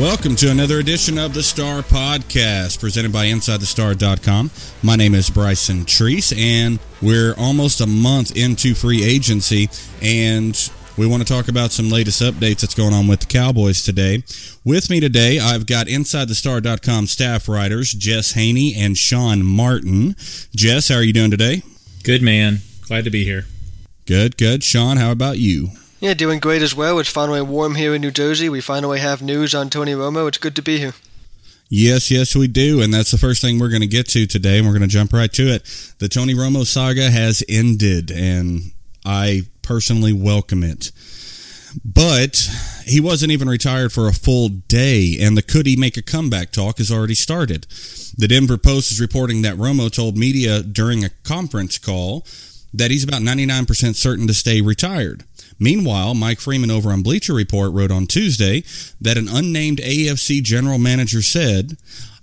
Welcome to another edition of the Star Podcast presented by InsideTheStar.com. My name is Bryson Treese, and we're almost a month into free agency, and we want to talk about some latest updates that's going on with the Cowboys today. With me today, I've got InsideTheStar.com staff writers Jess Haynie and Sean Martin. Jess, how are you doing today? Good, man. Glad to be here. Good, good. Sean, how about you? Yeah, doing great as well. It's finally warm here in New Jersey. We finally have news on Tony Romo. It's good to be here. Yes, yes, we do. And that's the first thing we're going to get to today. And we're going to jump right to it. The Tony Romo saga has ended, and I personally welcome it. But he wasn't even retired for a full day, and the could he make a comeback talk has already started. The Denver Post is reporting that Romo told media during a conference call that he's about 99% certain to stay retired. Meanwhile, Mike Freeman over on Bleacher Report wrote on Tuesday that an unnamed AFC general manager said,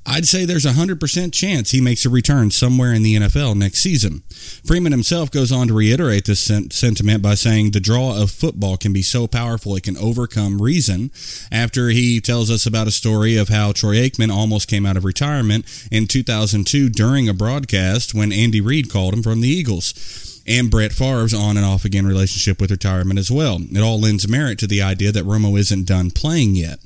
I'd say there's a 100% chance he makes a return somewhere in the NFL next season. Freeman himself goes on to reiterate this sentiment by saying the draw of football can be so powerful it can overcome reason after he tells us about a story of how Troy Aikman almost came out of retirement in 2002 during a broadcast when Andy Reid called him from the Eagles and Brett Favre's on and off again relationship with retirement as well. It all lends merit to the idea that Romo isn't done playing yet.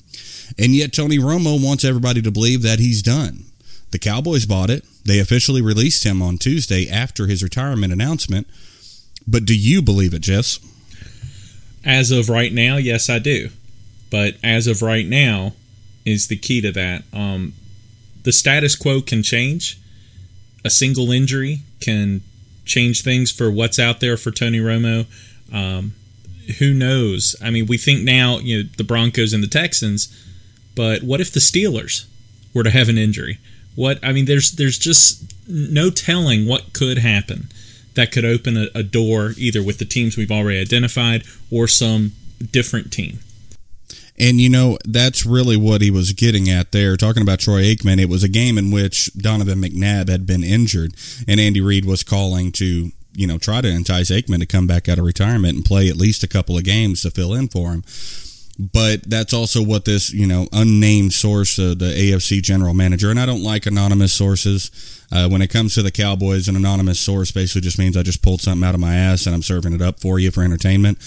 And yet, Tony Romo wants everybody to believe that he's done. The Cowboys bought it. They officially released him on Tuesday after his retirement announcement. But do you believe it, Jess? As of right now, yes, I do. But as of right now is the key to that. Um, the status quo can change. A single injury can change things for what's out there for Tony Romo. Um, who knows? I mean, we think now, you know, the Broncos and the Texans, but what if the Steelers were to have an injury? What I mean, there's there's just no telling what could happen that could open a, a door either with the teams we've already identified or some different team. And you know, that's really what he was getting at there. Talking about Troy Aikman, it was a game in which Donovan McNabb had been injured, and Andy Reid was calling to, you know, try to entice Aikman to come back out of retirement and play at least a couple of games to fill in for him but that's also what this you know unnamed source uh, the afc general manager and i don't like anonymous sources. Uh, when it comes to the cowboys an anonymous source basically just means i just pulled something out of my ass and i'm serving it up for you for entertainment.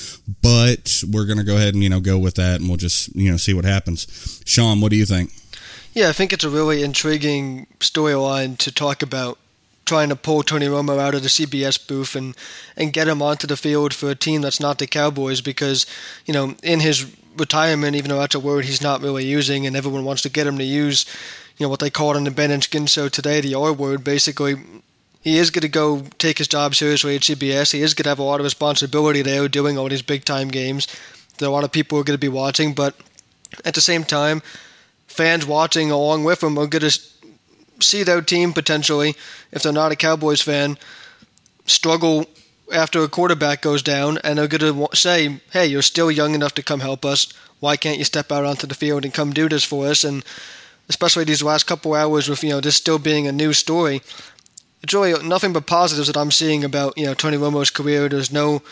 But we're going to go ahead and you know go with that and we'll just you know see what happens. Sean what do you think? Yeah i think it's a really intriguing storyline to talk about trying to pull Tony Romo out of the CBS booth and, and get him onto the field for a team that's not the Cowboys because, you know, in his retirement, even though that's a word he's not really using, and everyone wants to get him to use, you know, what they call it on the Ben and Skin show today, the R word. Basically, he is going to go take his job seriously at CBS. He is going to have a lot of responsibility there, doing all these big time games. Are a lot of people are going to be watching, but at the same time, fans watching along with him are going to see their team potentially, if they're not a Cowboys fan, struggle after a quarterback goes down, and they're going to say, "Hey, you're still young enough to come help us. Why can't you step out onto the field and come do this for us?" And especially these last couple hours, with you know this still being a new story, it's really nothing but positives that I'm seeing about you know Tony Romo's career. There's no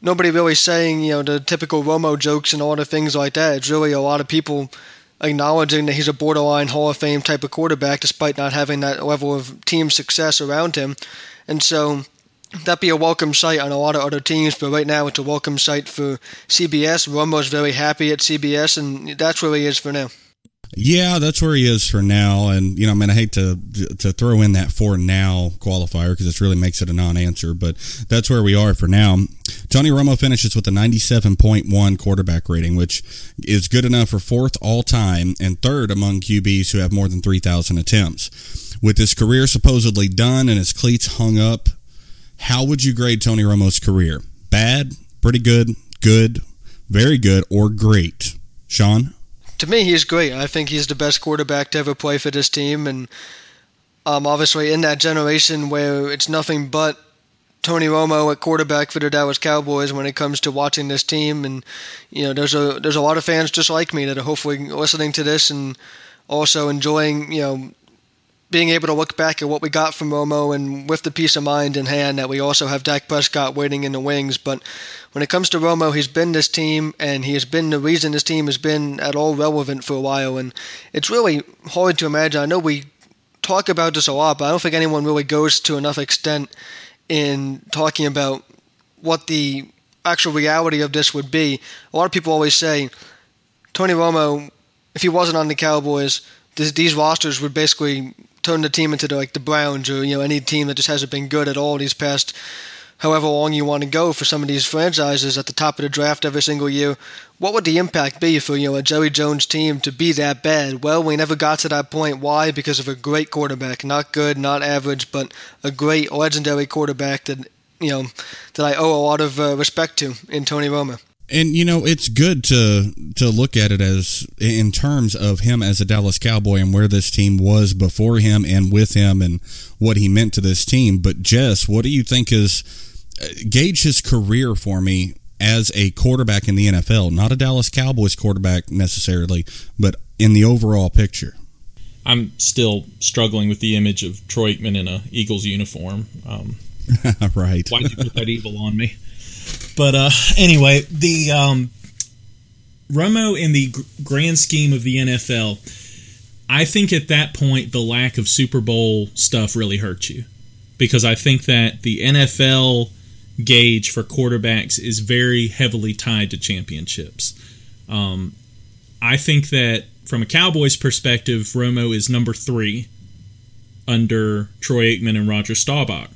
nobody really saying you know the typical Romo jokes and all the things like that. It's really a lot of people acknowledging that he's a borderline Hall of Fame type of quarterback, despite not having that level of team success around him. And so that'd be a welcome sight on a lot of other teams, but right now it's a welcome sight for CBS. Romo's very happy at CBS, and that's where he is for now. Yeah, that's where he is for now. And you know, I mean, I hate to to throw in that for now qualifier because it really makes it a non-answer, but that's where we are for now. Tony Romo finishes with a 97.1 quarterback rating, which is good enough for fourth all time and third among QBs who have more than 3,000 attempts. With his career supposedly done and his cleats hung up how would you grade Tony Romo's career? Bad, pretty good, good, very good, or great? Sean? To me, he's great. I think he's the best quarterback to ever play for this team. And um, obviously, in that generation where it's nothing but Tony Romo at quarterback for the Dallas Cowboys when it comes to watching this team. And, you know, there's a, there's a lot of fans just like me that are hopefully listening to this and also enjoying, you know, being able to look back at what we got from Romo and with the peace of mind in hand that we also have Dak Prescott waiting in the wings. But when it comes to Romo, he's been this team and he has been the reason this team has been at all relevant for a while. And it's really hard to imagine. I know we talk about this a lot, but I don't think anyone really goes to enough extent in talking about what the actual reality of this would be. A lot of people always say Tony Romo, if he wasn't on the Cowboys, these rosters would basically turn the team into the, like the Browns or you know any team that just hasn't been good at all these past however long you want to go for some of these franchises at the top of the draft every single year. What would the impact be for you know a Jerry Jones team to be that bad? Well, we never got to that point. Why? Because of a great quarterback, not good, not average, but a great legendary quarterback that you know that I owe a lot of uh, respect to in Tony Romo and you know it's good to to look at it as in terms of him as a Dallas Cowboy and where this team was before him and with him and what he meant to this team. But Jess, what do you think is uh, gauge his career for me as a quarterback in the NFL, not a Dallas Cowboys quarterback necessarily, but in the overall picture? I'm still struggling with the image of Troy Aikman in a Eagles uniform. Um, right. Why'd you put that evil on me? But uh, anyway, the um, Romo in the grand scheme of the NFL, I think at that point the lack of Super Bowl stuff really hurts you because I think that the NFL gauge for quarterbacks is very heavily tied to championships. Um, I think that from a Cowboys perspective, Romo is number three under Troy Aikman and Roger Staubach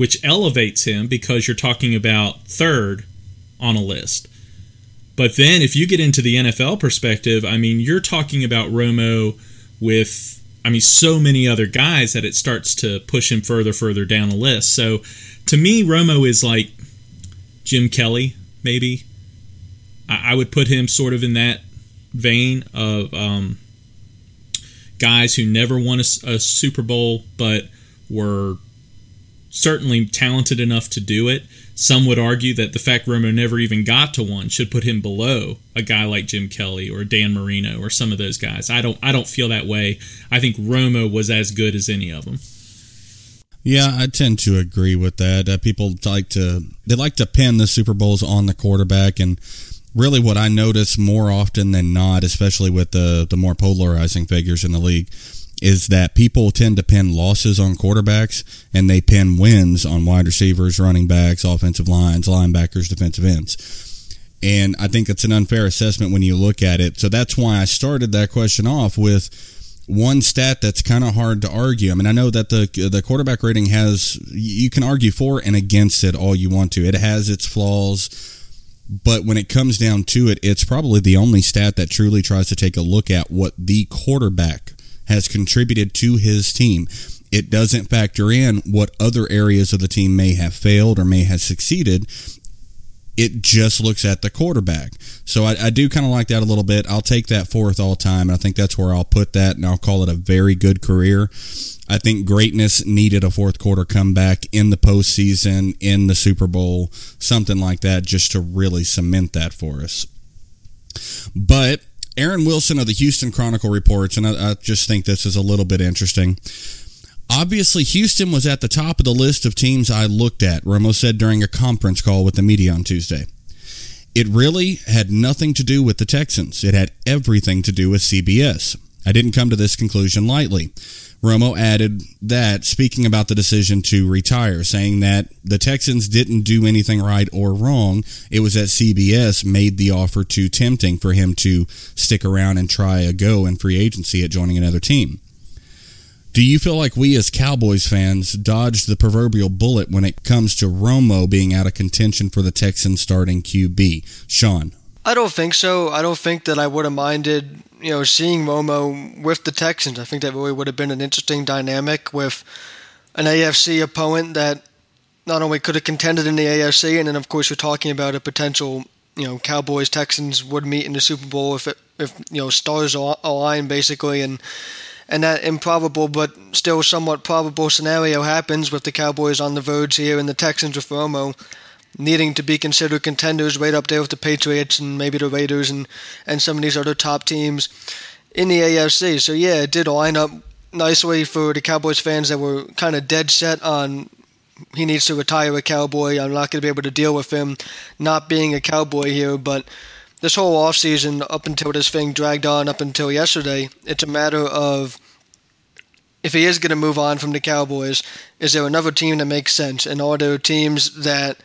which elevates him because you're talking about third on a list. But then if you get into the NFL perspective, I mean, you're talking about Romo with, I mean, so many other guys that it starts to push him further, further down the list. So to me, Romo is like Jim Kelly, maybe. I, I would put him sort of in that vein of um, guys who never won a, a Super Bowl but were certainly talented enough to do it. Some would argue that the fact Romo never even got to one should put him below a guy like Jim Kelly or Dan Marino or some of those guys. I don't I don't feel that way. I think Romo was as good as any of them. Yeah, I tend to agree with that. Uh, people like to they like to pin the Super Bowls on the quarterback and really what I notice more often than not, especially with the the more polarizing figures in the league, is that people tend to pin losses on quarterbacks and they pin wins on wide receivers, running backs, offensive lines, linebackers, defensive ends. And I think it's an unfair assessment when you look at it. So that's why I started that question off with one stat that's kind of hard to argue. I mean, I know that the the quarterback rating has you can argue for and against it all you want to. It has its flaws, but when it comes down to it, it's probably the only stat that truly tries to take a look at what the quarterback has contributed to his team. It doesn't factor in what other areas of the team may have failed or may have succeeded. It just looks at the quarterback. So I, I do kind of like that a little bit. I'll take that fourth all time, and I think that's where I'll put that, and I'll call it a very good career. I think greatness needed a fourth quarter comeback in the postseason, in the Super Bowl, something like that, just to really cement that for us. But Aaron Wilson of the Houston Chronicle reports, and I, I, just think this is a little bit interesting. Obviously, Houston was at the top of the list of teams I looked at, Romo said during a conference call with the media on Tuesday. It really had nothing to do with the Texans, it had everything to do with CBS. I didn't come to this conclusion lightly. Romo added that, speaking about the decision to retire, saying that the Texans didn't do anything right or wrong. It was that CBS made the offer too tempting for him to stick around and try a go in free agency at joining another team. Do you feel like we as Cowboys fans dodged the proverbial bullet when it comes to Romo being out of contention for the Texans starting QB? Sean. I don't think so. I don't think that I would have minded you know, seeing Romo with the Texans, I think that really would have been an interesting dynamic with an AFC opponent that not only could have contended in the AFC, and then of course you're talking about a potential, you know, Cowboys Texans would meet in the Super Bowl if it, if you know stars align basically, and and that improbable but still somewhat probable scenario happens with the Cowboys on the verge here and the Texans with Romo needing to be considered contenders right up there with the Patriots and maybe the Raiders and, and some of these other top teams in the AFC. So, yeah, it did line up nicely for the Cowboys fans that were kind of dead set on he needs to retire a Cowboy. I'm not going to be able to deal with him not being a Cowboy here, but this whole offseason, up until this thing dragged on up until yesterday, it's a matter of if he is going to move on from the Cowboys, is there another team that makes sense? And are there teams that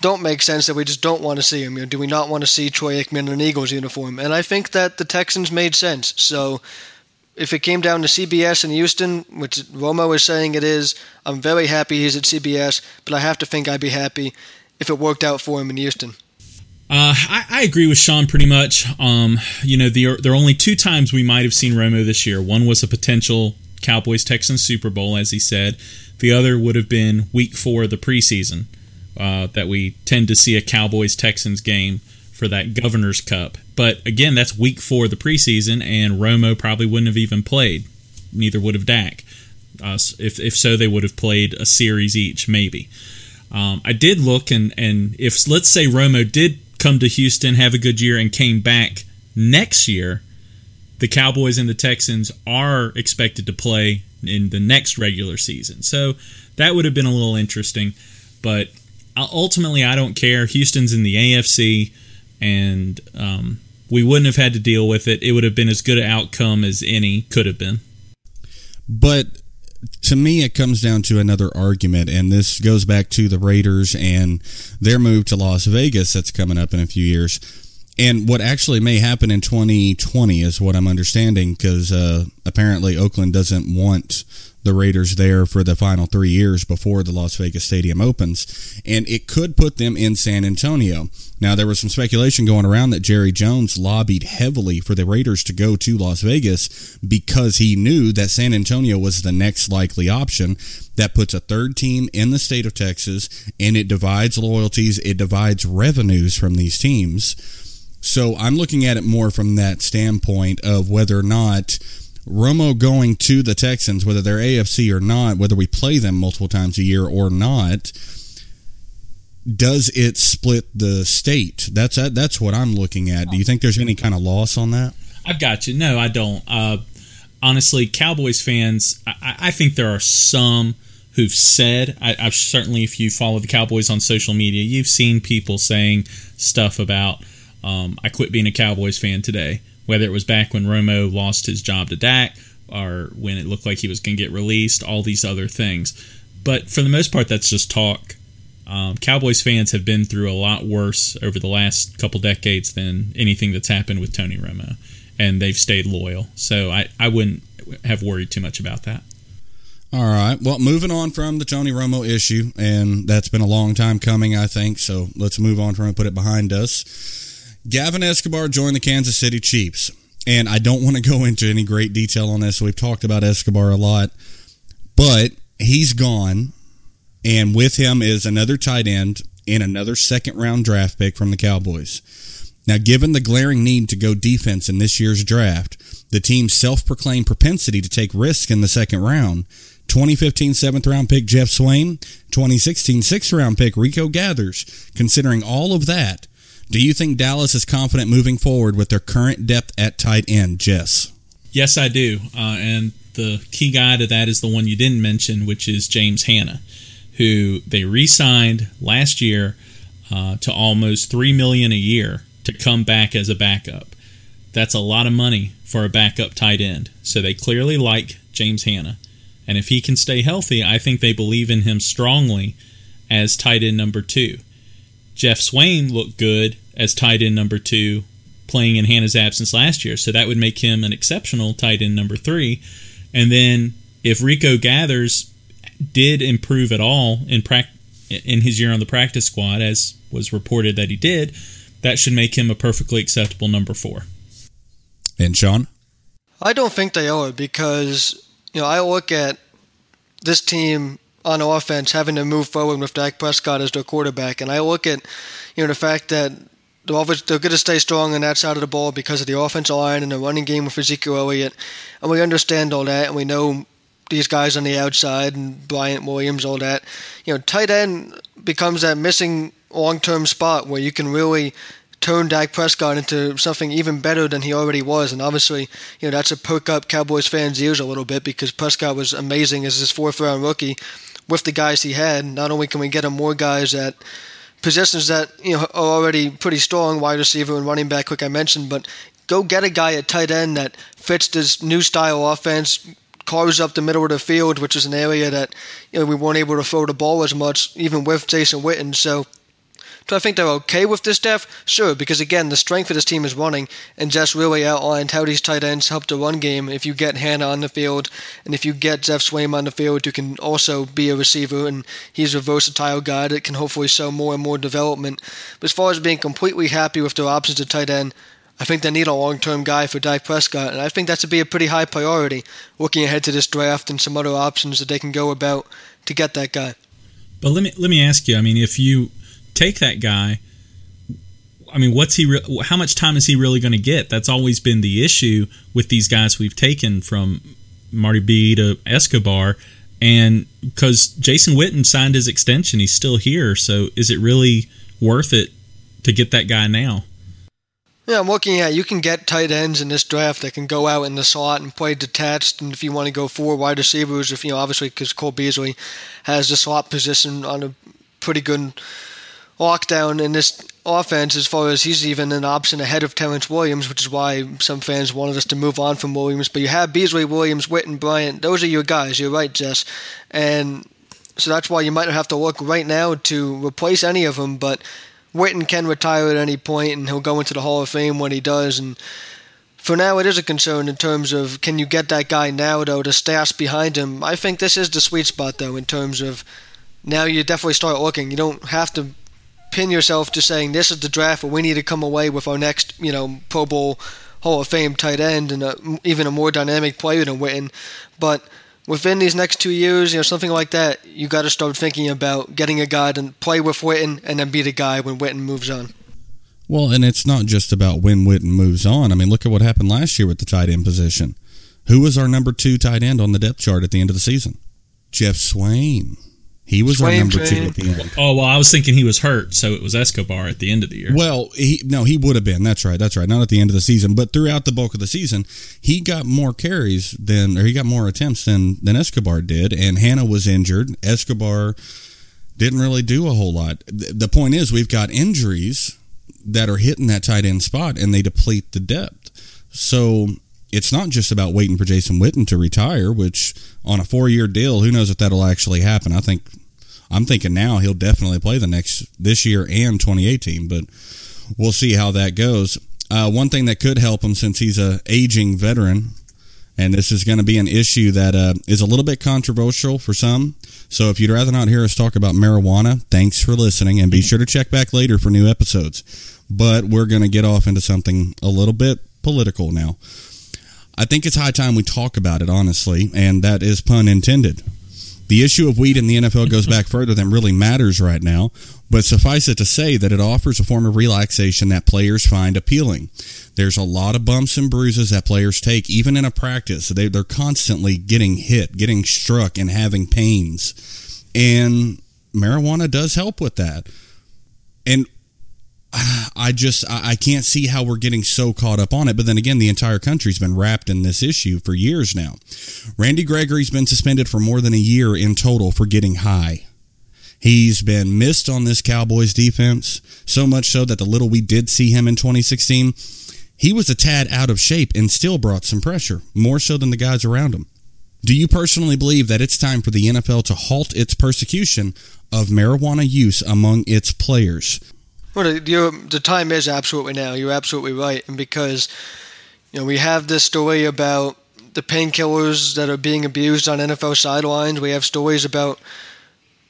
don't make sense that we just don't want to see him? You know, do we not want to see Troy Aikman in an Eagles uniform? And I think that the Texans made sense. So if it came down to CBS in Houston, which Romo is saying it is, I'm very happy he's at CBS, but I have to think I'd be happy if it worked out for him in Houston. Uh, I, I, agree with Sean pretty much. Um, you know, the, there are only two times we might have seen Romo this year. One was a potential Cowboys Texans Super Bowl, as he said. The other would have been week four of the preseason, uh, that we tend to see a Cowboys Texans game for that Governor's Cup. But again, that's week four of the preseason, and Romo probably wouldn't have even played. Neither would have Dak. Uh, if, if so, they would have played a series each, maybe. Um, I did look, and, and if let's say Romo did come to Houston, have a good year, and came back next year, the Cowboys and the Texans are expected to play in the next regular season. So that would have been a little interesting. But ultimately, I don't care. Houston's in the AFC, and um, we wouldn't have had to deal with it. It would have been as good an outcome as any could have been. But to me, it comes down to another argument, and this goes back to the Raiders and their move to Las Vegas that's coming up in a few years. And what actually may happen in 2020 is what I'm understanding, because uh, apparently Oakland doesn't want the Raiders there for the final three years before the Las Vegas Stadium opens, and it could put them in San Antonio. Now, there was some speculation going around that Jerry Jones lobbied heavily for the Raiders to go to Las Vegas because he knew that San Antonio was the next likely option. That puts a third team in the state of Texas, and it divides loyalties, it divides revenues from these teams. So I'm looking at it more from that standpoint of whether or not Romo going to the Texans, whether they're AFC or not, whether we play them multiple times a year or not, does it split the state? That's that's what I'm looking at. Do you think there's any kind of loss on that? I've got you. No, I don't. Uh, honestly, Cowboys fans, I, I, think there are some who've said. I, I've certainly, if you follow the Cowboys on social media, you've seen people saying stuff about. Um, I quit being a Cowboys fan today whether it was back when Romo lost his job to Dak or when it looked like he was going to get released, all these other things. But for the most part, that's just talk. Um, Cowboys fans have been through a lot worse over the last couple decades than anything that's happened with Tony Romo, and they've stayed loyal. So I, I wouldn't have worried too much about that. All right. Well, moving on from the Tony Romo issue, and that's been a long time coming, I think. So let's move on from and put it behind us. Gavin Escobar joined the Kansas City Chiefs. And I don't want to go into any great detail on this. We've talked about Escobar a lot, but he's gone. And with him is another tight end and another second round draft pick from the Cowboys. Now, given the glaring need to go defense in this year's draft, the team's self proclaimed propensity to take risks in the second round, 2015 seventh round pick Jeff Swaim, 2016 sixth round pick Rico Gathers, considering all of that, do you think Dallas is confident moving forward with their current depth at tight end, Jess? Yes, I do. Uh, and the key guy to that is the one you didn't mention, which is James Hanna, who they re-signed last year uh, to almost three million a year to come back as a backup. That's a lot of money for a backup tight end. So they clearly like James Hanna. And if he can stay healthy, I think they believe in him strongly as tight end number two. Geoff Swaim looked good as tight end number two, playing in Hanna's absence last year. So that would make him an exceptional tight end number three. And then if Rico Gathers did improve at all in pra- in his year on the practice squad, as was reported that he did, that should make him a perfectly acceptable number four. And Sean? I don't think they are because, you know, I look at this team on offense having to move forward with Dak Prescott as their quarterback. And I look at, you know, the fact that they're going to stay strong on that side of the ball because of the offensive line and the running game with Ezekiel Elliott. And we understand all that, and we know these guys on the outside and Bryant Williams, all that. You know, tight end becomes that missing long term spot where you can really turn Dak Prescott into something even better than he already was. And obviously, you know, that's a perk up Cowboys fans' ears a little bit because Prescott was amazing as his fourth round rookie with the guys he had. Not only can we get him more guys at positions that you know are already pretty strong, wide receiver and running back, like I mentioned, but go get a guy at tight end that fits this new style offense, carves up the middle of the field, which is an area that you know we weren't able to throw the ball as much, even with Jason Witten. So do I think they're okay with this depth? Sure, because again, the strength of this team is running, and Jess really outlined how these tight ends help the run game. If you get Hanna on the field, and if you get Jeff Swaim on the field, who can also be a receiver, and he's a versatile guy that can hopefully show more and more development. But as far as being completely happy with their options at tight end, I think they need a long term guy for Dak Prescott, and I think that's to be a pretty high priority looking ahead to this draft and some other options that they can go about to get that guy. But let me let me ask you. I mean, if you take that guy. I mean, what's he? Re- how much time is he really going to get? That's always been the issue with these guys we've taken from Marty B to Escobar, and because Jason Witten signed his extension, he's still here. So, is it really worth it to get that guy now? Yeah, I'm looking at you can get tight ends in this draft that can go out in the slot and play detached, and if you want to go four wide receivers, if you know obviously because Cole Beasley has the slot position on a pretty good lockdown in this offense as far as he's even an option ahead of Terrance Williams, which is why some fans wanted us to move on from Williams. But you have Beasley, Williams, Witten, Bryant. Those are your guys. You're right, Jess. And so that's why you might have to look right now to replace any of them. But Witten can retire at any point, and he'll go into the Hall of Fame when he does. And for now, it is a concern in terms of can you get that guy now, though, to stash behind him. I think this is the sweet spot, though, in terms of now you definitely start looking. You don't have to pin yourself to saying this is the draft where we need to come away with our next, you know, Pro Bowl Hall of Fame tight end and a, even a more dynamic player than Witten. But within these next two years, you know, something like that, you got to start thinking about getting a guy to play with Witten and then be the guy when Witten moves on. Well, and it's not just about when Witten moves on. I mean, look at what happened last year with the tight end position. Who was our number two tight end on the depth chart at the end of the season? Jeff Swaim. He was our number two at the end. Oh well, I was thinking he was hurt, so it was Escobar at the end of the year. Well, he no, he would have been. That's right. That's right. Not at the end of the season, but throughout the bulk of the season, he got more carries than, or he got more attempts than than Escobar did. And Hanna was injured. Escobar didn't really do a whole lot. The point is, we've got injuries that are hitting that tight end spot, and they deplete the depth. So it's not just about waiting for Jason Witten to retire, which on a four year deal, who knows if that'll actually happen. I think I'm thinking now he'll definitely play the next this year and 2018, but we'll see how that goes. Uh, one thing that could help him since he's a aging veteran, and this is going to be an issue that uh, is a little bit controversial for some. So if you'd rather not hear us talk about marijuana, thanks for listening, and be sure to check back later for new episodes. But we're going to get off into something a little bit political now. I think it's high time we talk about it, honestly, and that is pun intended. The issue of weed in the NFL goes back further than really matters right now, but suffice it to say that it offers a form of relaxation that players find appealing. There's a lot of bumps and bruises that players take, even in a practice. They, they're constantly getting hit, getting struck, and having pains. And marijuana does help with that. And I just I can't see how we're getting so caught up on it. But then again, the entire country's been wrapped in this issue for years now. Randy Gregory's been suspended for more than a year in total for getting high. He's been missed on this Cowboys defense, so much so that the little we did see him in 2016, he was a tad out of shape and still brought some pressure, more so than the guys around him. Do you personally believe that it's time for the NFL to halt its persecution of marijuana use among its players? Well, the, um, the time is absolutely now. You're absolutely right, and because you know we have this story about the painkillers that are being abused on NFL sidelines. We have stories about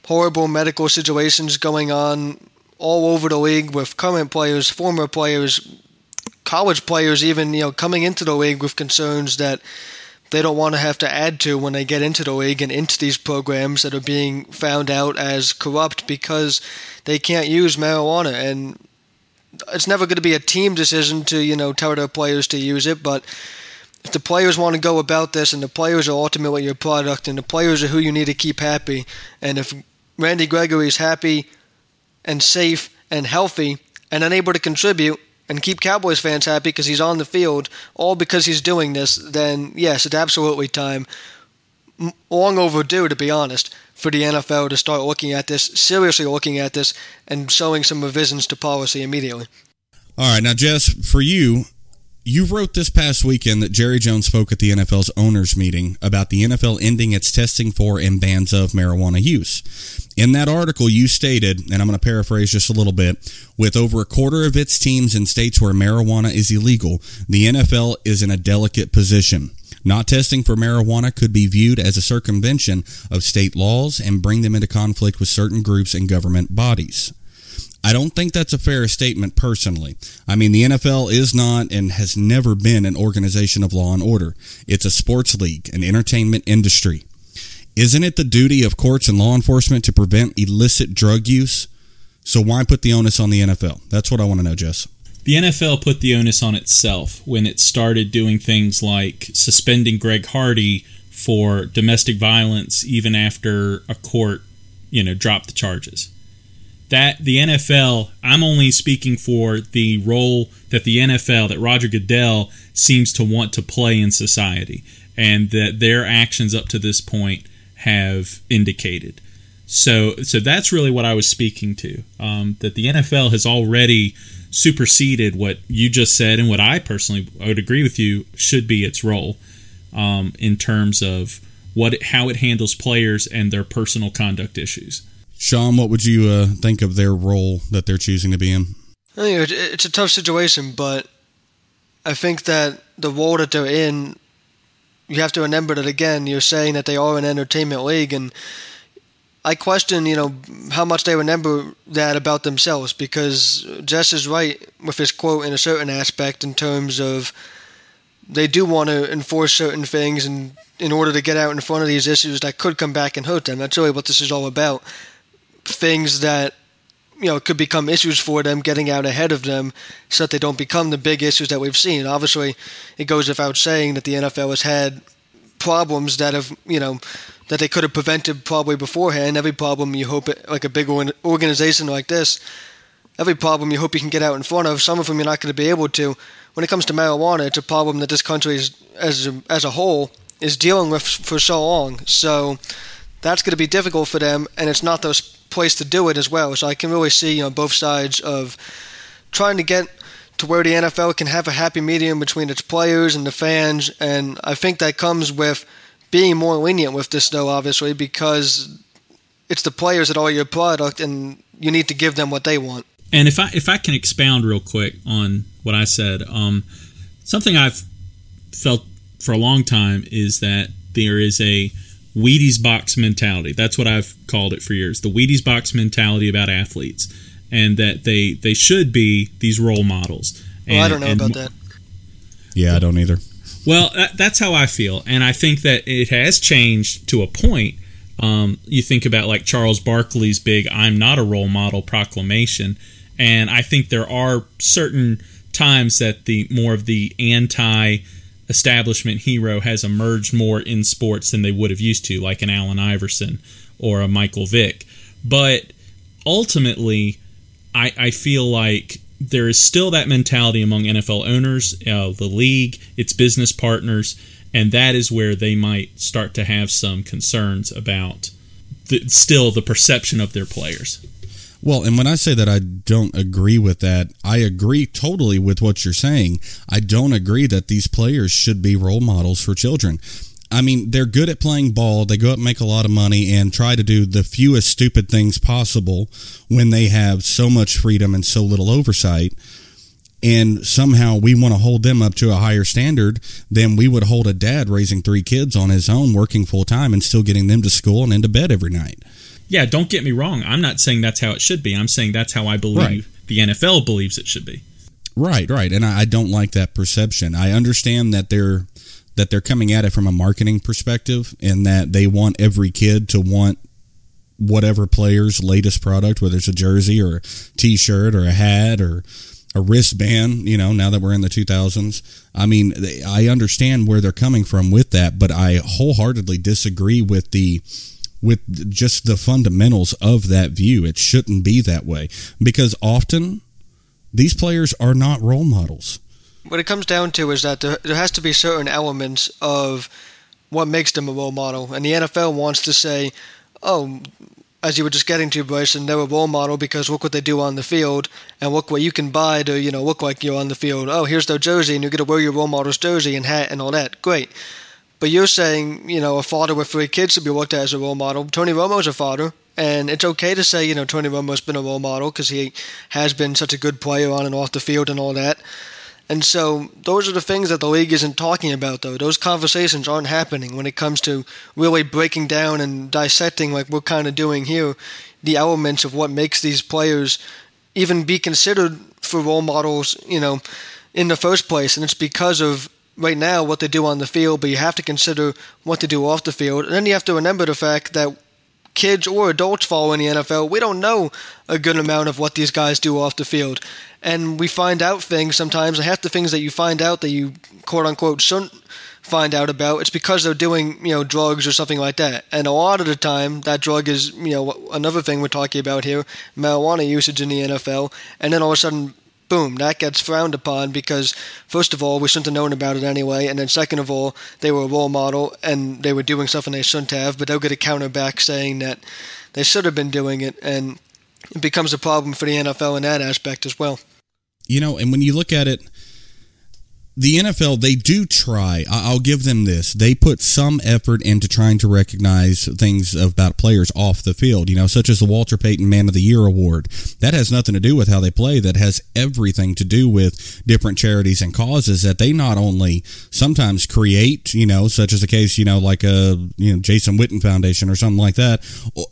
horrible medical situations going on all over the league with current players, former players, college players, even you know coming into the league with concerns that they don't want to have to add to when they get into the league and into these programs that are being found out as corrupt because they can't use marijuana. And it's never going to be a team decision to you know tell their players to use it but if the players want to go about this and the players are ultimately your product and the players are who you need to keep happy and if Randy Gregory is happy and safe and healthy and unable to contribute and keep Cowboys fans happy because he's on the field, all because he's doing this, then yes, it's absolutely time, long overdue to be honest, for the NFL to start looking at this, seriously looking at this, and showing some revisions to policy immediately. All right, now Jess, for you, you wrote this past weekend that Jerry Jones spoke at the NFL's owners meeting about the NFL ending its testing for and bans of marijuana use. In that article, you stated, and I'm going to paraphrase just a little bit, with over a quarter of its teams in states where marijuana is illegal, the NFL is in a delicate position. Not testing for marijuana could be viewed as a circumvention of state laws and bring them into conflict with certain groups and government bodies. I don't think that's a fair statement personally. I mean, the NFL is not and has never been an organization of law and order. It's a sports league, an entertainment industry. Isn't it the duty of courts and law enforcement to prevent illicit drug use? So why put the onus on the NFL? That's what I want to know, Jess. The NFL put the onus on itself when it started doing things like suspending Greg Hardy for domestic violence even after a court, you know, dropped the charges that the NFL, I'm only speaking for the role that the NFL, that Roger Goodell seems to want to play in society, and that their actions up to this point have indicated. So, so that's really what I was speaking to. Um, that the NFL has already superseded what you just said, and what I personally I would agree with you should be its role um, in terms of what how it handles players and their personal conduct issues. Sean, what would you uh, think of their role that they're choosing to be in? I it's a tough situation, but I think that the role that they're in, you have to remember that again, you're saying that they are an entertainment league, and I question, you know, how much they remember that about themselves because Jess is right with his quote in a certain aspect in terms of they do want to enforce certain things and in order to get out in front of these issues that could come back and hurt them. That's really what this is all about things that you know could become issues for them getting out ahead of them so that they don't become the big issues that we've seen. Obviously it goes without saying that the NFL has had problems that have you know that they could have prevented probably beforehand. Every problem you hope like a big organization like this every problem you hope you can get out in front of some of them you're not going to be able to. When it comes to marijuana it's a problem that this country is as a, as a whole is dealing with for so long. So that's going to be difficult for them and it's not those place to do it as well. So I can really see you know both sides of trying to get to where the NFL can have a happy medium between its players and the fans, and I think that comes with being more lenient with this, though, obviously, because it's the players that are your product, and you need to give them what they want. And if I if I can expound real quick on what I said, um, something I've felt for a long time is that there is a Wheaties box mentality. That's what I've called it for years. The Wheaties box mentality about athletes, and that they they should be these role models. Well, I don't know about that. Yeah, I don't either. Well, that, that's how I feel, and I think that it has changed to a point. Um, you think about like Charles Barkley's big "I'm not a role model" proclamation, and I think there are certain times that the more of the anti establishment hero has emerged more in sports than they would have used to, like an Allen Iverson or a Michael Vick. But ultimately, I, I feel like there is still that mentality among NFL owners, uh, the league, its business partners, and that is where they might start to have some concerns about the, still the perception of their players. Well, and when I say that I don't agree with that, I agree totally with what you're saying. I don't agree that these players should be role models for children. I mean, they're good at playing ball. They go up and make a lot of money and try to do the fewest stupid things possible when they have so much freedom and so little oversight. And somehow we want to hold them up to a higher standard than we would hold a dad raising three kids on his own, working full time and still getting them to school and into bed every night yeah, don't get me wrong. I'm not saying that's how it should be. I'm saying that's how I believe right. the NFL believes it should be. Right, right. And I, I don't like that perception. I understand that they're that they're coming at it from a marketing perspective and that they want every kid to want whatever player's latest product, whether it's a jersey or a t-shirt or a hat or a wristband, you know, now that we're in the 2000s. I mean, I understand where they're coming from with that, but I wholeheartedly disagree with the with just the fundamentals of that view. It shouldn't be that way because often These players are not role models. What it comes down to is that there, has to be certain elements of what makes them a role model. And the NFL wants to say, oh, as you were just getting to, Bryson, they're a role model because look what they do on the field, and look what you can buy to, you know, look like you're on the field. Oh, here's their jersey, and you get to wear your role model's jersey and hat and all that. Great. But you're saying, you know, a father with three kids should be looked at as a role model. Tony Romo's a father, and it's okay to say, you know, Tony Romo's been a role model because he has been such a good player on and off the field and all that. And so those are the things that the league isn't talking about, though. Those conversations aren't happening when it comes to really breaking down and dissecting, like we're kind of doing here, the elements of what makes these players even be considered for role models, you know, in the first place. And it's because of right now what they do on the field, but you have to consider what they do off the field. And then you have to remember the fact that kids or adults following the NFL, we don't know a good amount of what these guys do off the field. And we find out things sometimes, and half the things that you find out that you quote unquote shouldn't find out about, it's because they're doing, you know, drugs or something like that. And a lot of the time, that drug is, you know, another thing we're talking about here, marijuana usage in the NFL. And then all of a sudden, boom, that gets frowned upon because, first of all, we shouldn't have known about it anyway, and then second of all, they were a role model and they were doing something they shouldn't have, but they'll get a counter back saying that they should have been doing it, and it becomes a problem for the NFL in that aspect as well. You know, and when you look at it, the NFL, they do try. I'll give them this. They put some effort into trying to recognize things about players off the field, you know, such as the Walter Payton Man of the Year award. That has nothing to do with how they play. That has everything to do with different charities and causes that they not only sometimes create, you know, such as the case, you know, like a, you know, Jason Witten Foundation or something like that.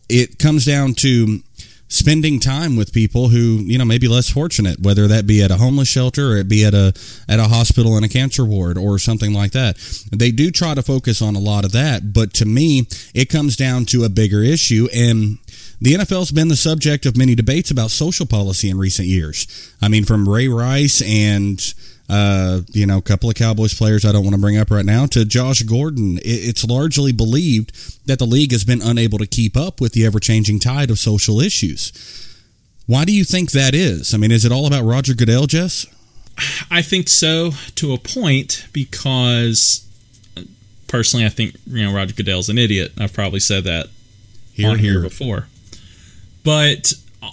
It comes down to spending time with people who you know may be less fortunate whether that be at a homeless shelter or it be at a at a hospital in a cancer ward or something like that they do try to focus on a lot of that but to me it comes down to a bigger issue and the NFL's been the subject of many debates about social policy in recent years. I mean, from Ray Rice and uh, you know, a couple of Cowboys players I don't want to bring up right now, to Josh Gordon. It's largely believed that the league has been unable to keep up with the ever changing tide of social issues. Why do you think that is? I mean, is it all about Roger Goodell, Jess? I think so to a point because personally, I think you know Roger Goodell's an idiot. I've probably said that here, on here, here before, but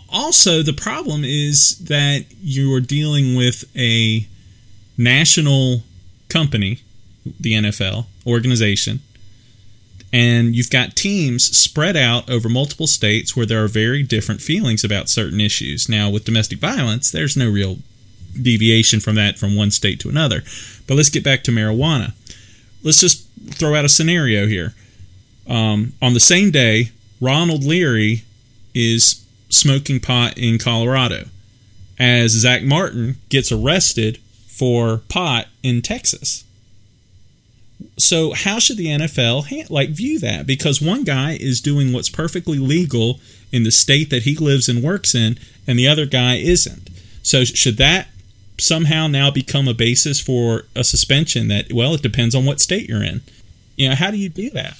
also the problem is that you are dealing with a national company, the NFL organization, and you've got teams spread out over multiple states where there are very different feelings about certain issues. Now, with domestic violence, there's no real deviation from that from one state to another. But let's get back to marijuana. Let's just throw out a scenario here. Um, on the same day, Ronald Leary is smoking pot in Colorado as Zack Martin gets arrested for pot in Texas. So how should the NFL like view that? Because one guy is doing what's perfectly legal in the state that he lives and works in, and the other guy isn't. So should that somehow now become a basis for a suspension? That well, it depends on what state you're in. You know, how do you do that?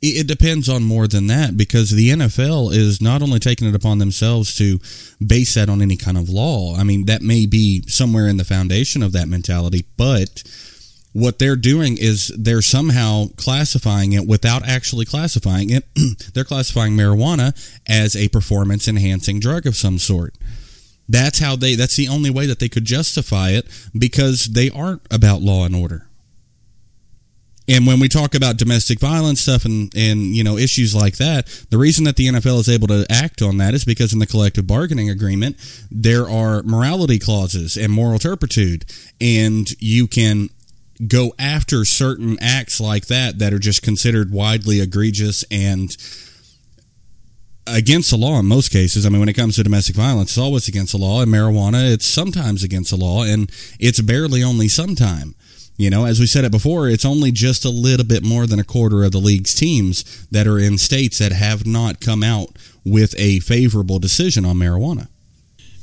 It depends on more than that because the NFL is not only taking it upon themselves to base that on any kind of law. I mean, that may be somewhere in the foundation of that mentality, but what they're doing is they're somehow classifying it without actually classifying it. they're classifying marijuana as a performance enhancing drug of some sort. That's how they that's the only way that they could justify it because they aren't about law and order. And when we talk about domestic violence stuff and, and you know issues like that, the reason that the NFL is able to act on that is because in the collective bargaining agreement there are morality clauses and moral turpitude, and you can go after certain acts like that that are just considered widely egregious and against the law in most cases. I mean, when it comes to domestic violence, it's always against the law. And marijuana, it's sometimes against the law, and it's barely only sometime. You know, as we said it before, it's only just a little bit more than a quarter of the league's teams that are in states that have not come out with a favorable decision on marijuana.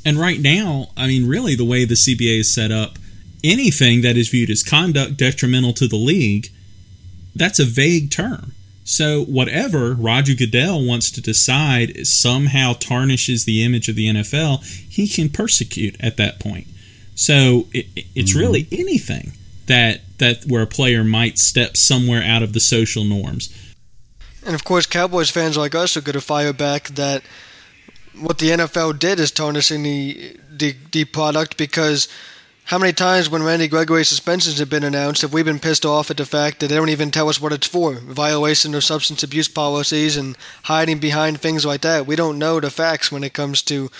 And right now, I mean, really, the way the CBA is set up, anything that is viewed as conduct detrimental to the league, that's a vague term. So whatever Roger Goodell wants to decide somehow tarnishes the image of the NFL, he can persecute at that point. So it, it's mm-hmm. really anything that that where a player might step somewhere out of the social norms. And of course, Cowboys fans like us are going to fire back that what the NFL did is tarnishing the the, the product because how many times when Randy Gregory suspensions have been announced have we been pissed off at the fact that they don't even tell us what it's for? Violation of substance abuse policies and hiding behind things like that. We don't know the facts when it comes to,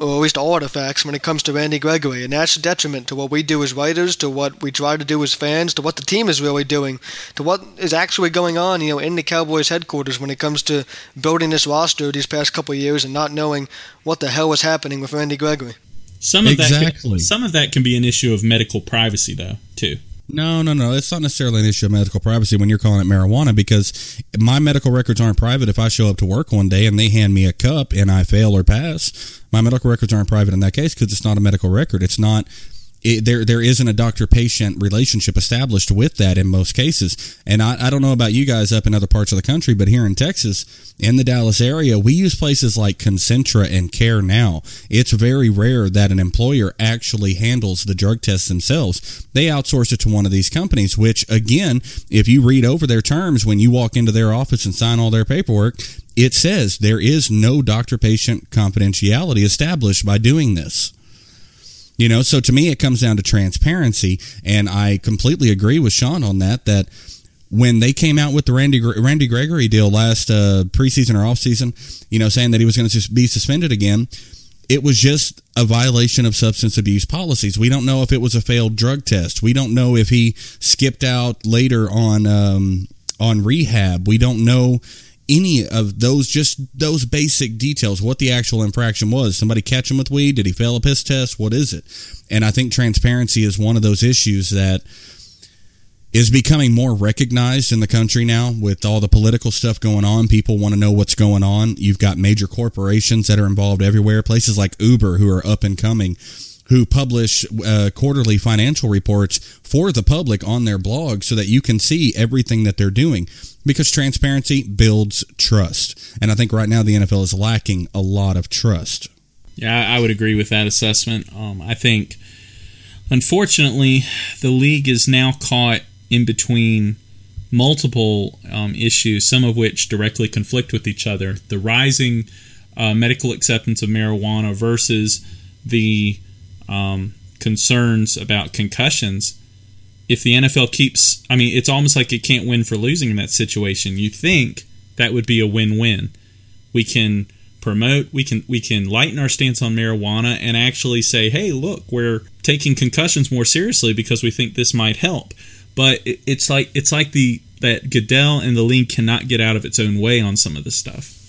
or at least all the facts when it comes to Randy Gregory. And that's a detriment to what we do as writers, to what we try to do as fans, to what the team is really doing, to what is actually going on, you know, in the Cowboys headquarters when it comes to building this roster these past couple of years and not knowing what the hell was happening with Randy Gregory. Some of exactly. that can, some of that can be an issue of medical privacy though, too. No, no, no. It's not necessarily an issue of medical privacy when you're calling it marijuana because my medical records aren't private. If I show up to work one day and they hand me a cup and I fail or pass, my medical records aren't private in that case because it's not a medical record. It's not it, there there isn't a doctor patient relationship established with that in most cases. And I, I don't know about you guys up in other parts of the country, but here in Texas, in the Dallas area, we use places like Concentra and Care Now. It's very rare that an employer actually handles the drug tests themselves. They outsource it to one of these companies, which again, if you read over their terms when you walk into their office and sign all their paperwork, it says there is no doctor patient confidentiality established by doing this. You know, so to me, it comes down to transparency, and I completely agree with Sean on that. That when they came out with the Randy Randy Gregory deal last uh, preseason or offseason, you know, saying that he was going to be suspended again, it was just a violation of substance abuse policies. We don't know if it was a failed drug test. We don't know if he skipped out later on um, on rehab. We don't know any of those just those basic details what the actual infraction was. Somebody catch him with weed? Did he fail a piss test? What is it? And i think transparency is one of those issues that is becoming more recognized in the country now with all the political stuff going on. People want to know what's going on. You've got major corporations that are involved everywhere. Places like uber who are up and coming who publish uh, quarterly financial reports for the public on their blog so that you can see everything that they're doing because transparency builds trust. And I think right now the NFL is lacking a lot of trust. Yeah, I would agree with that assessment. Um, I think, unfortunately, the league is now caught in between multiple um, issues, some of which directly conflict with each other. The rising uh, medical acceptance of marijuana versus the um, concerns about concussions if the NFL keeps, I mean, it's almost like it can't win for losing in that situation. You think that would be a win-win. We can promote, we can we can lighten our stance on marijuana and actually say, hey, look, we're taking concussions more seriously because we think this might help. But it, it's like it's like the that Goodell and the league cannot get out of its own way on some of this stuff.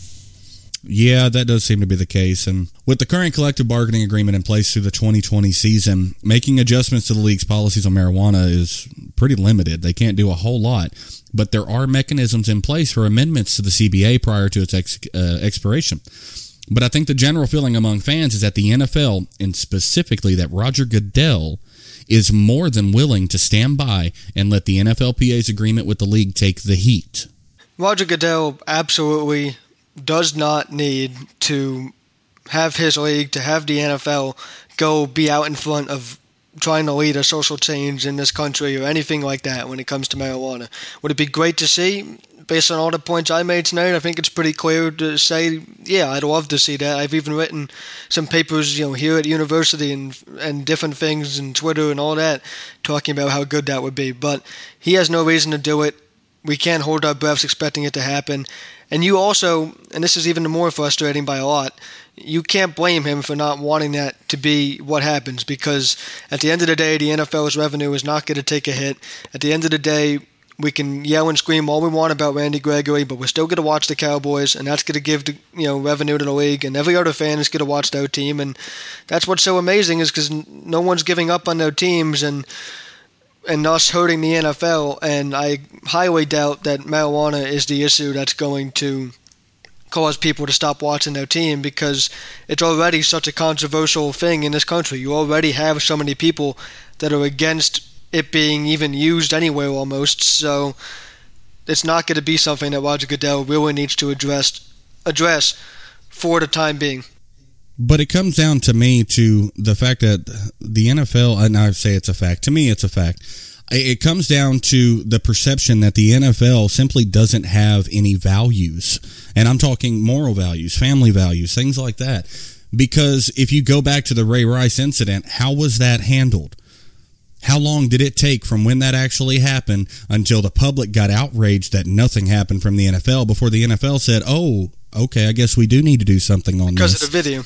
Yeah, that does seem to be the case. And with the current collective bargaining agreement in place through the 2020 season, making adjustments to the league's policies on marijuana is pretty limited. They can't do a whole lot, but there are mechanisms in place for amendments to the CBA prior to its ex, uh, expiration. But I think the general feeling among fans is that the NFL, and specifically that Roger Goodell, is more than willing to stand by and let the NFLPA's agreement with the league take the heat. Roger Goodell absolutely does not need to have his league, to have the NFL go be out in front of trying to lead a social change in this country or anything like that when it comes to marijuana. Would it be great to see? Based on all the points I made tonight, I think it's pretty clear to say, yeah, I'd love to see that. I've even written some papers, you know, here at university and and different things and Twitter and all that, talking about how good that would be. But he has no reason to do it. We can't hold our breaths expecting it to happen. And you also, and this is even more frustrating by a lot, you can't blame him for not wanting that to be what happens because at the end of the day, the NFL's revenue is not going to take a hit. At the end of the day, we can yell and scream all we want about Randy Gregory, but we're still going to watch the Cowboys, and that's going to give the, you know revenue to the league, and every other fan is going to watch their team, and that's what's so amazing is because no one's giving up on their teams, and and us hurting the NFL. And I highly doubt that marijuana is the issue that's going to cause people to stop watching their team because it's already such a controversial thing in this country. You already have so many people that are against it being even used anywhere almost. So it's not going to be something that Roger Goodell really needs to address address for the time being. But it comes down to me to the fact that the NFL, and I say it's a fact. To me, it's a fact. It comes down to the perception that the NFL simply doesn't have any values. And I'm talking moral values, family values, things like that. Because if you go back to the Ray Rice incident, how was that handled? How long did it take from when that actually happened until the public got outraged that nothing happened from the NFL before the NFL said, "Oh, okay, I guess we do need to do something on because this." of the video.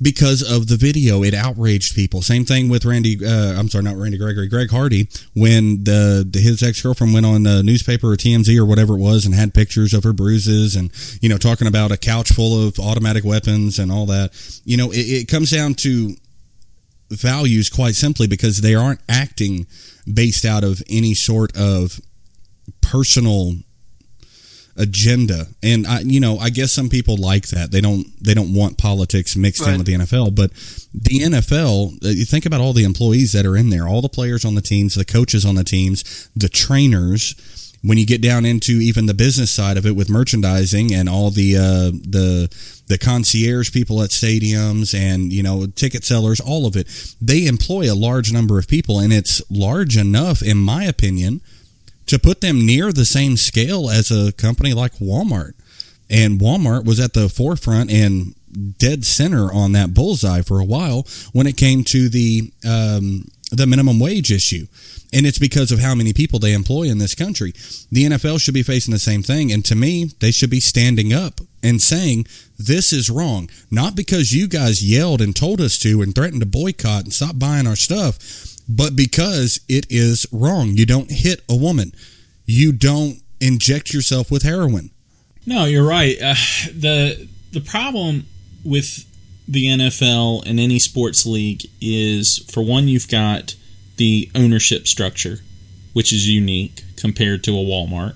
Because of the video, it outraged people. Same thing with Randy. Uh, I'm sorry, not Randy Gregory. Greg Hardy, when the, the his ex girlfriend went on the newspaper or TMZ or whatever it was and had pictures of her bruises and you know talking about a couch full of automatic weapons and all that. You know, it, it comes down to values quite simply because they aren't acting based out of any sort of personal agenda. And i you know i guess some people like that. They don't they don't want politics mixed Right. in with the nfl but the nfl uh, you think about all the employees that are in there all the players on the teams the coaches on the teams the trainers. When you get down into even the business side of it with merchandising and all the uh, the the concierge people at stadiums and you know ticket sellers all of it they employ a large number of people and it's large enough in my opinion to put them near the same scale as a company like Walmart and Walmart was at the forefront and dead center on that bullseye for a while when it came to the um, the minimum wage issue and it's because of how many people they employ in this country. The NFL should be facing the same thing, and to me, they should be standing up and saying this is wrong. Not because you guys yelled and told us to and threatened to boycott and stop buying our stuff, but because it is wrong. You don't hit a woman. You don't inject yourself with heroin. No, you're right. Uh, the the problem with the NFL and any sports league is for one you've got the ownership structure, which is unique compared to a Walmart.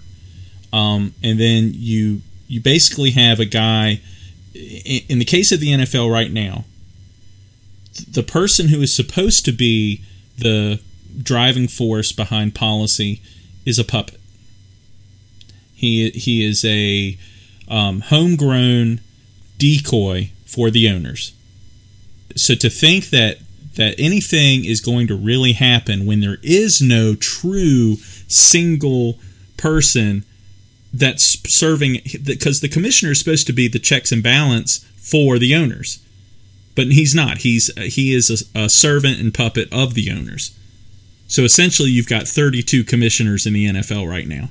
Um, and then you you basically have a guy in, in the case of the NFL right now, the person who is supposed to be the driving force behind policy is a puppet. He he is a um, homegrown decoy for the owners. So to think that that anything is going to really happen when there is no true single person that's serving because the commissioner is supposed to be the checks and balance for the owners but he's not he's uh, he is a, a servant and puppet of the owners so essentially you've got 32 commissioners in the NFL right now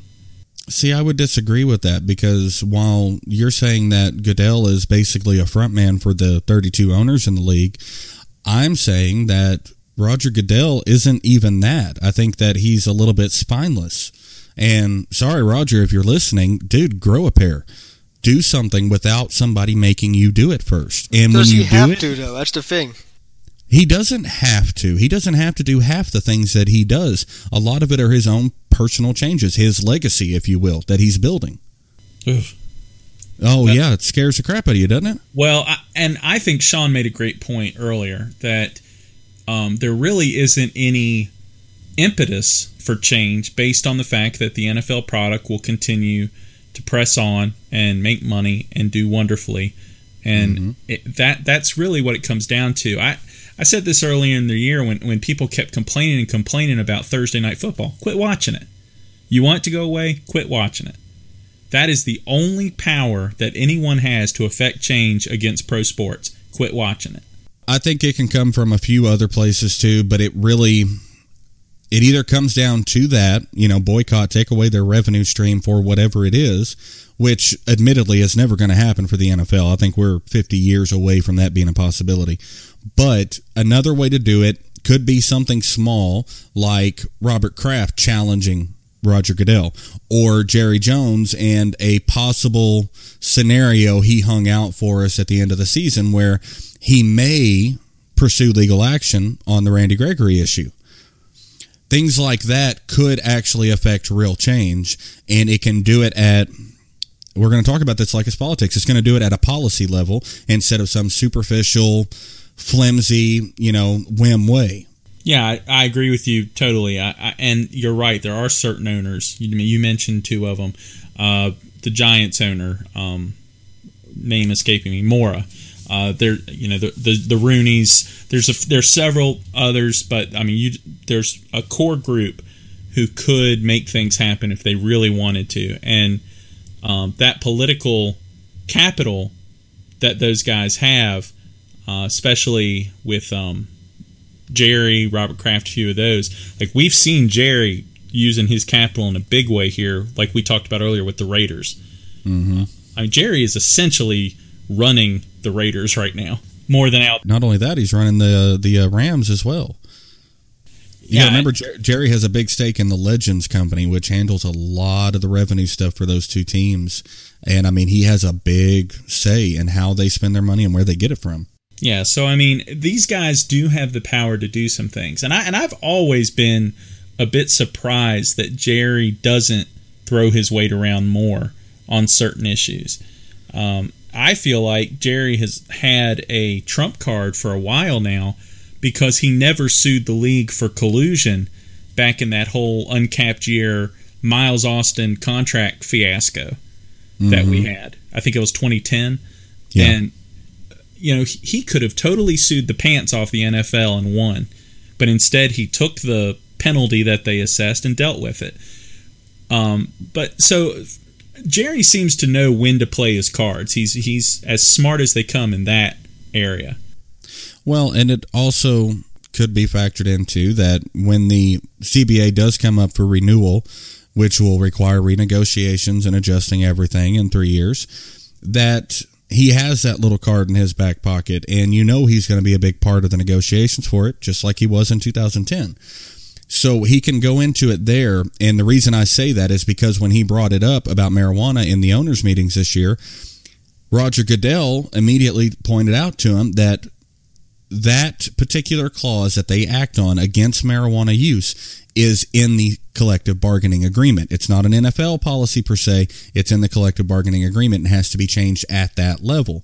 See, I would disagree with that because while you're saying that Goodell is basically a front man for the 32 owners in the league, I'm saying that Roger Goodell isn't even that. I think that he's a little bit spineless. And sorry, Roger, if you're listening, dude, grow a pair. Do something without somebody making you do it first. And Does when he you do have it, to though? That's the thing. he doesn't have to. He doesn't have to do half the things that he does. A lot of it are his own personal changes, his legacy, if you will, that he's building. Ugh. Oh yeah, it scares the crap out of you, doesn't it? Well, I, and I think Sean made a great point earlier that um, there really isn't any impetus for change based on the fact that the NFL product will continue to press on and make money and do wonderfully, and mm-hmm. it, that that's really what it comes down to. I I said this earlier in the year when when people kept complaining and complaining about Thursday night football. Quit watching it. You want it to go away? Quit watching it. That is the only power that anyone has to affect change against pro sports. Quit watching it. I think it can come from a few other places too, but it really it either comes down to that, you know, boycott, take away their revenue stream for whatever it is, which admittedly is never going to happen for the NFL. I think we're 50 years away from that being a possibility. But another way to do it could be something small like Robert Kraft challenging Roger Goodell or Jerry Jones and a possible scenario he hung out for us at the end of the season where he may pursue legal action on the Randy Gregory issue. Things like that could actually affect real change, and it can do it at we're going to talk about this like it's politics. It's going to do it at a policy level instead of some superficial, flimsy, you know, whim way. Yeah, I, I agree with you totally. I, I, and you're right. There are certain owners. You, you mentioned two of them. Uh, the Giants owner, um, name escaping me, Mara. Uh, there, you know, the, the the Rooneys. There's a there's several others, but I mean, you there's a core group who could make things happen if they really wanted to, and um, that political capital that those guys have, uh, especially with um, Jerry, Robert Kraft, a few of those. Like we've seen Jerry using his capital in a big way here, like we talked about earlier with the Raiders. Mm-hmm. I mean, Jerry is essentially running the Raiders right now more than out. Not only that, he's running the the uh, Rams as well. Yeah, remember Jer- Jerry has a big stake in the Legends company, which handles a lot of the revenue stuff for those two teams. And I mean, he has a big say in how they spend their money and where they get it from. Yeah, so I mean, these guys do have the power to do some things, and I and I've always been a bit surprised that Jerry doesn't throw his weight around more on certain issues. Um, I feel like Jerry has had a trump card for a while now because he never sued the league for collusion back in that whole uncapped year Miles Austin contract fiasco mm-hmm. that we mm-hmm. had. I think it was 2010. Yeah. And you know, he could have totally sued the pants off the NFL and won, but instead he took the penalty that they assessed and dealt with it. Um, but so Jerry seems to know when to play his cards. He's he's as smart as they come in that area. Well, and it also could be factored into that when the CBA does come up for renewal, which will require renegotiations and adjusting everything in three years, that he has that little card in his back pocket, and you know he's going to be a big part of the negotiations for it, just like he was in 2010. So he can go into it there. And the reason I say that is because when he brought it up about marijuana in the owners' meetings this year, Roger Goodell immediately pointed out to him that that particular clause that they act on against marijuana use is in the collective bargaining agreement. It's not an NFL policy per se, it's in the collective bargaining agreement and has to be changed at that level.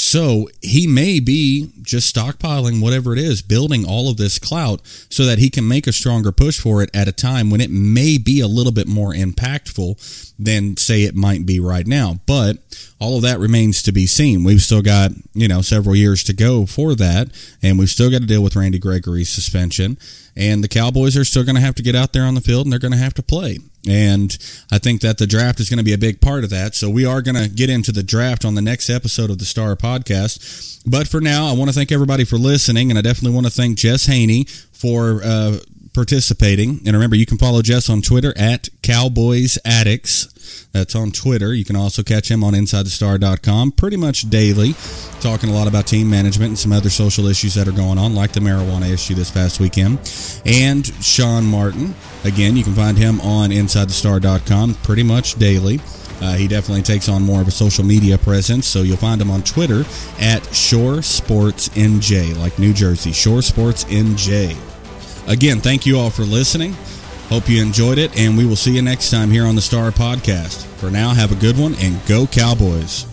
So he may be just stockpiling whatever it is, building all of this clout so that he can make a stronger push for it at a time when it may be a little bit more impactful than, say, it might be right now. But all of that remains to be seen. We've still got, you know, several years to go for that, and we've still got to deal with Randy Gregory's suspension. And the Cowboys are still going to have to get out there on the field and they're going to have to play. And I think that the draft is going to be a big part of that. So we are going to get into the draft on the next episode of the Star Podcast. But for now, I want to thank everybody for listening. And I definitely want to thank Jess Haynie for uh, participating. And remember, you can follow Jess on Twitter at Cowboys Addicts. That's on Twitter. You can also catch him on InsideTheStar.com pretty much daily, talking a lot about team management and some other social issues that are going on, like the marijuana issue this past weekend. And Sean Martin, again, you can find him on InsideTheStar.com pretty much daily. Uh, he definitely takes on more of a social media presence, so you'll find him on Twitter at Shore Sports NJ, like New Jersey, Shore Sports NJ. Again, thank you all for listening. Hope you enjoyed it, and we will see you next time here on the Star Podcast. For now, have a good one and go Cowboys.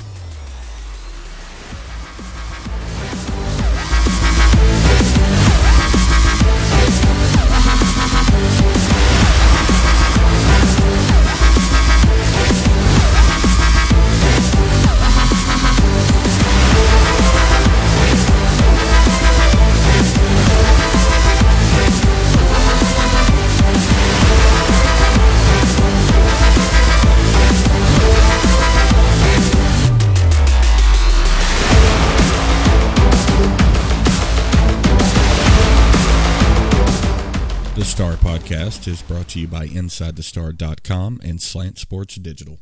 Podcast is brought to you by InsideTheStar.com and Slant Sports Digital.